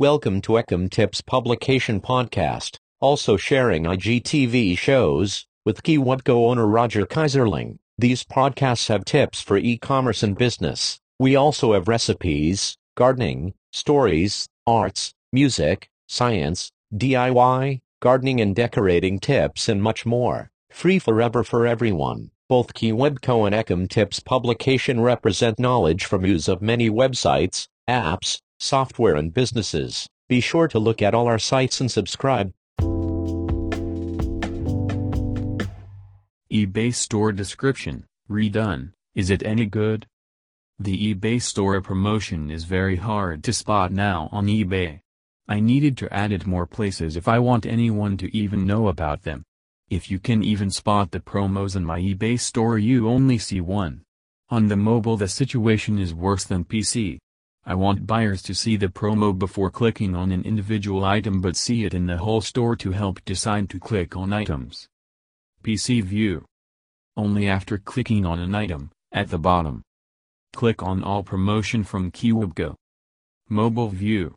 Welcome to Ecom Tips Publication Podcast, also sharing IGTV shows with KeyWebCo owner Roger Keyserling. These podcasts have tips for e-commerce and business. We also have recipes, gardening, stories, arts, music, science, DIY, gardening and decorating tips and much more. Free forever for everyone. Both KeyWebCo and Ecom Tips publication represent knowledge from use of many websites, apps, software and businesses. Be sure to look at all our sites and subscribe. eBay store description, redone, is it any good? The eBay store promotion is very hard to spot now on eBay. I needed to add it more places if I want anyone to even know about them. If you can even spot the promos in my eBay store you only see one. On the mobile the situation is worse than PC. I want buyers to see the promo before clicking on an individual item but see it in the whole store to help decide to click on items. PC View. Only after clicking on an item, at the bottom. Click on All Promotion from KeyWebCo. Mobile View.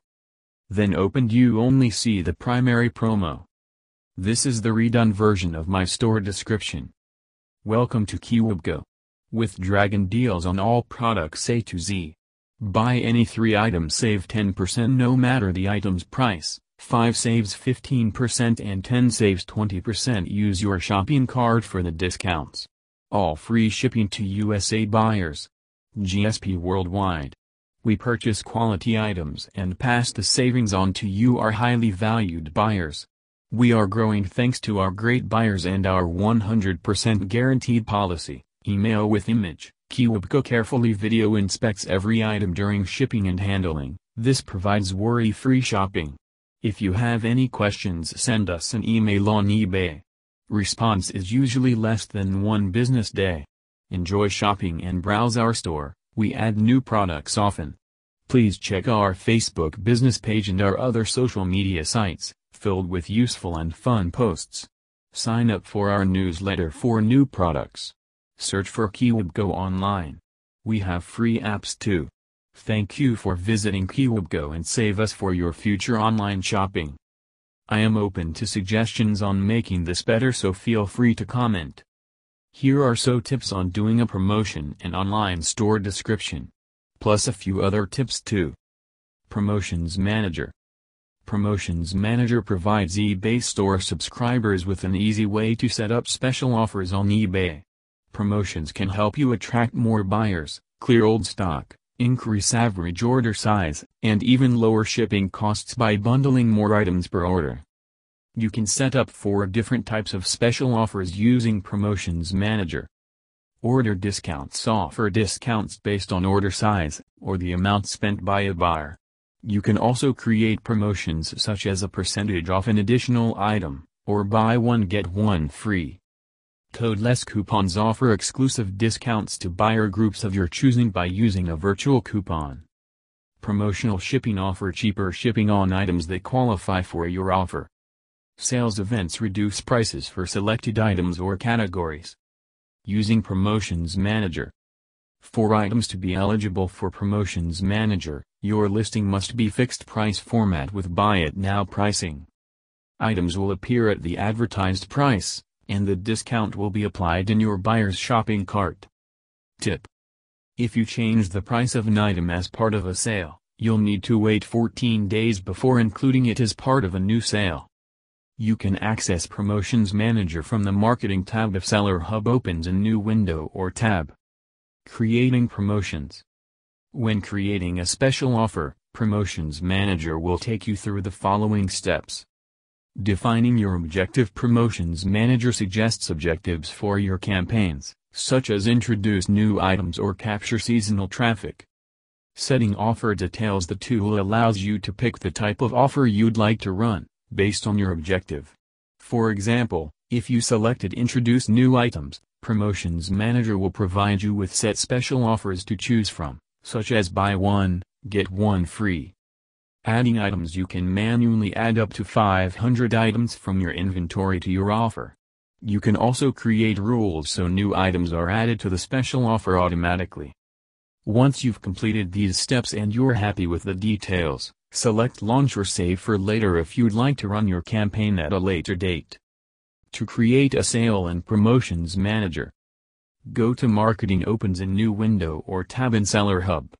Then opened you only see the primary promo. This is the redone version of my store description. Welcome to KeyWebCo. With Dragon deals on all products A to Z. Buy any 3 items save 10% no matter the item's price, 5 saves 15% and 10 saves 20% use your shopping card for the discounts. All free shipping to USA buyers. GSP worldwide. We purchase quality items and pass the savings on to you our highly valued buyers. We are growing thanks to our great buyers and our 100% guaranteed policy. Email with image. KeyWebCo carefully video inspects every item during shipping and handling. This provides worry-free shopping. If you have any questions send us an email on eBay. Response is usually less than one business day. Enjoy shopping and browse our store, we add new products often. Please check our Facebook business page and our other social media sites filled with useful and fun posts. Sign up for our newsletter for new products. Search for KeyWebCo online. We have free apps too. Thank you for visiting KeyWebCo and save us for your future online shopping. I am open to suggestions on making this better so feel free to comment. Here are so tips on doing a promotion and online store description. Plus a few other tips too. Promotions Manager Promotions Manager provides eBay store subscribers with an easy way to set up special offers on eBay. Promotions can help you attract more buyers, clear old stock, increase average order size, and even lower shipping costs by bundling more items per order. You can set up four different types of special offers using Promotions Manager. Order discounts offer discounts based on order size, or the amount spent by a buyer. You can also create promotions such as a percentage off an additional item, or buy one get one free. Codeless coupons offer exclusive discounts to buyer groups of your choosing by using a virtual coupon. Promotional shipping offer cheaper shipping on items that qualify for your offer. Sales events reduce prices for selected items or categories. Using Promotions Manager. For items to be eligible for Promotions Manager, your listing must be fixed price format with buy it now pricing. Items will appear at the advertised price, and the discount will be applied in your buyer's shopping cart. Tip. If you change the price of an item as part of a sale, you'll need to wait 14 days before including it as part of a new sale. You can access Promotions Manager from the Marketing tab if Seller Hub opens a new window or tab. Creating Promotions When creating a special offer, Promotions Manager will take you through the following steps. Defining your objective Promotions Manager suggests objectives for your campaigns, such as introduce new items or capture seasonal traffic. Setting offer details The tool allows you to pick the type of offer you'd like to run, based on your objective. For example, if you selected Introduce New Items, Promotions Manager will provide you with set special offers to choose from, such as Buy One, Get One Free. Adding items You can manually add up to 500 items from your inventory to your offer. You can also create rules so new items are added to the special offer automatically. Once you've completed these steps and you're happy with the details, Select Launch or Save for later if you'd like to run your campaign at a later date. To create a Sale and Promotions Manager, go to Marketing opens a new window or tab in Seller Hub.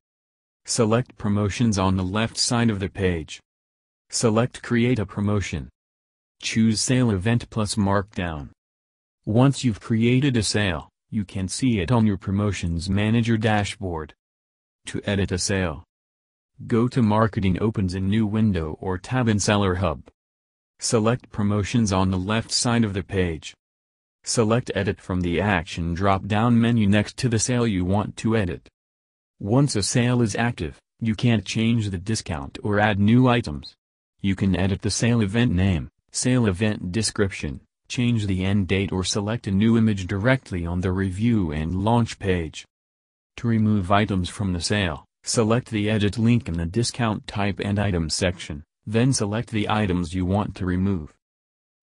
Select Promotions on the left side of the page. Select Create a Promotion. Choose Sale Event plus Markdown. Once you've created a sale, you can see it on your Promotions Manager dashboard. To edit a sale, go to Marketing opens a new window or tab in Seller Hub. Select Promotions on the left side of the page. Select Edit from the Action drop-down menu next to the sale you want to edit. Once a sale is active, you can't change the discount or add new items. You can edit the sale event name, sale event description, change the end date or select a new image directly on the review and launch page. To remove items from the sale, select the edit link in the discount type and item section, then select the items you want to remove.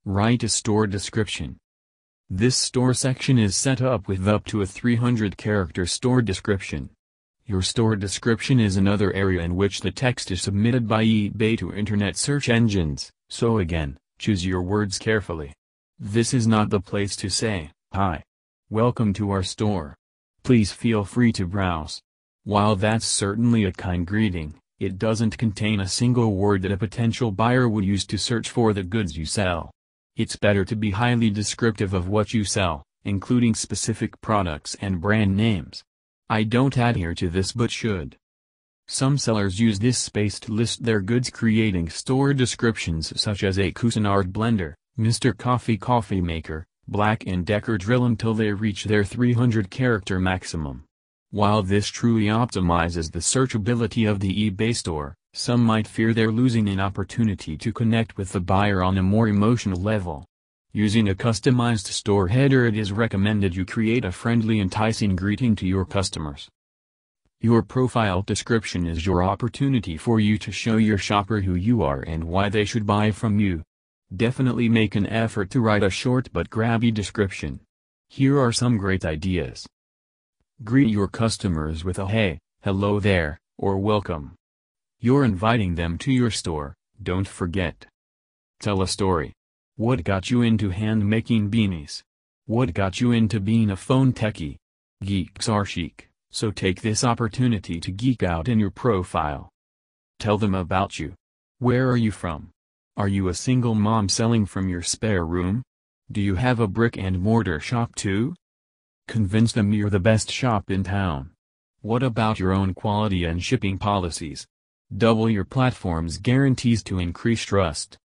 Write a store description. This store section is set up with up to a 300 character store description. Your store description is another area in which the text is submitted by eBay to internet search engines, so again, choose your words carefully. This is not the place to say, Hi. Welcome to our store. Please feel free to browse. While that's certainly a kind greeting, it doesn't contain a single word that a potential buyer would use to search for the goods you sell. It's better to be highly descriptive of what you sell, including specific products and brand names. I don't adhere to this but should. Some sellers use this space to list their goods creating store descriptions such as a Cuisinart blender, Mr. Coffee coffee maker, Black & Decker drill until they reach their 300 character maximum. While this truly optimizes the searchability of the eBay store, some might fear they're losing an opportunity to connect with the buyer on a more emotional level. Using a customized store header it is recommended you create a friendly enticing greeting to your customers. Your profile description is your opportunity for you to show your shopper who you are and why they should buy from you. Definitely make an effort to write a short but grabby description. Here are some great ideas. Greet your customers with a hey, hello there, or welcome. You're inviting them to your store, don't forget. Tell a story. What got you into hand-making beanies? What got you into being a phone techie? Geeks are chic, so take this opportunity to geek out in your profile. Tell them about you. Where are you from? Are you a single mom selling from your spare room? Do you have a brick and mortar shop too? Convince them you're the best shop in town. What about your own quality and shipping policies? Double your platform's guarantees to increase trust.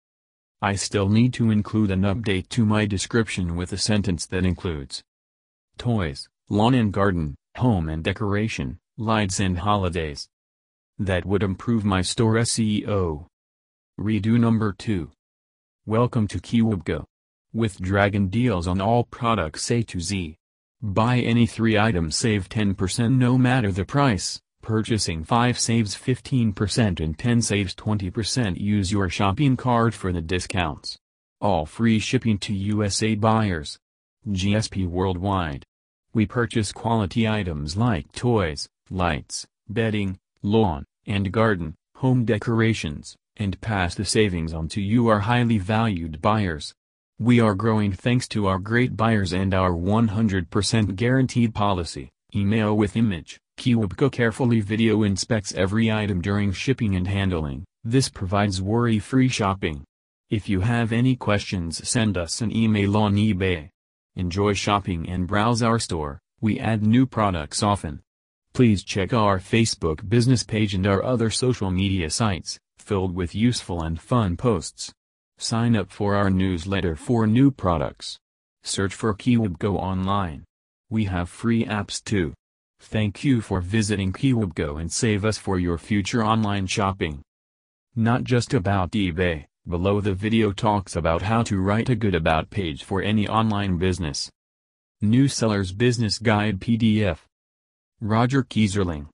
I still need to include an update to my description with a sentence that includes toys, lawn and garden, home and decoration, lights and holidays. That would improve my store SEO. Redo number 2. Welcome to KeyWebCo. With Dragon deals on all products A to Z. Buy any 3 items save 10% no matter the price. Purchasing 5 saves 15% and 10 saves 20% use your shopping card for the discounts. All free shipping to USA buyers. GSP Worldwide. We purchase quality items like toys, lights, bedding, lawn, and garden, home decorations, and pass the savings on to you our highly valued buyers. We are growing thanks to our great buyers and our 100% guaranteed policy, email with image. KeyWebCo carefully video inspects every item during shipping and handling, this provides worry-free shopping. If you have any questions send us an email on eBay. Enjoy shopping and browse our store, we add new products often. Please check our Facebook business page and our other social media sites, filled with useful and fun posts. Sign up for our newsletter for new products. Search for KeyWebCo online. We have free apps too. Thank you for visiting KeyWebCo and save us for your future online shopping. Not just about eBay, below the video talks about how to write a good about page for any online business. New Seller's Business Guide PDF Roger Keyserling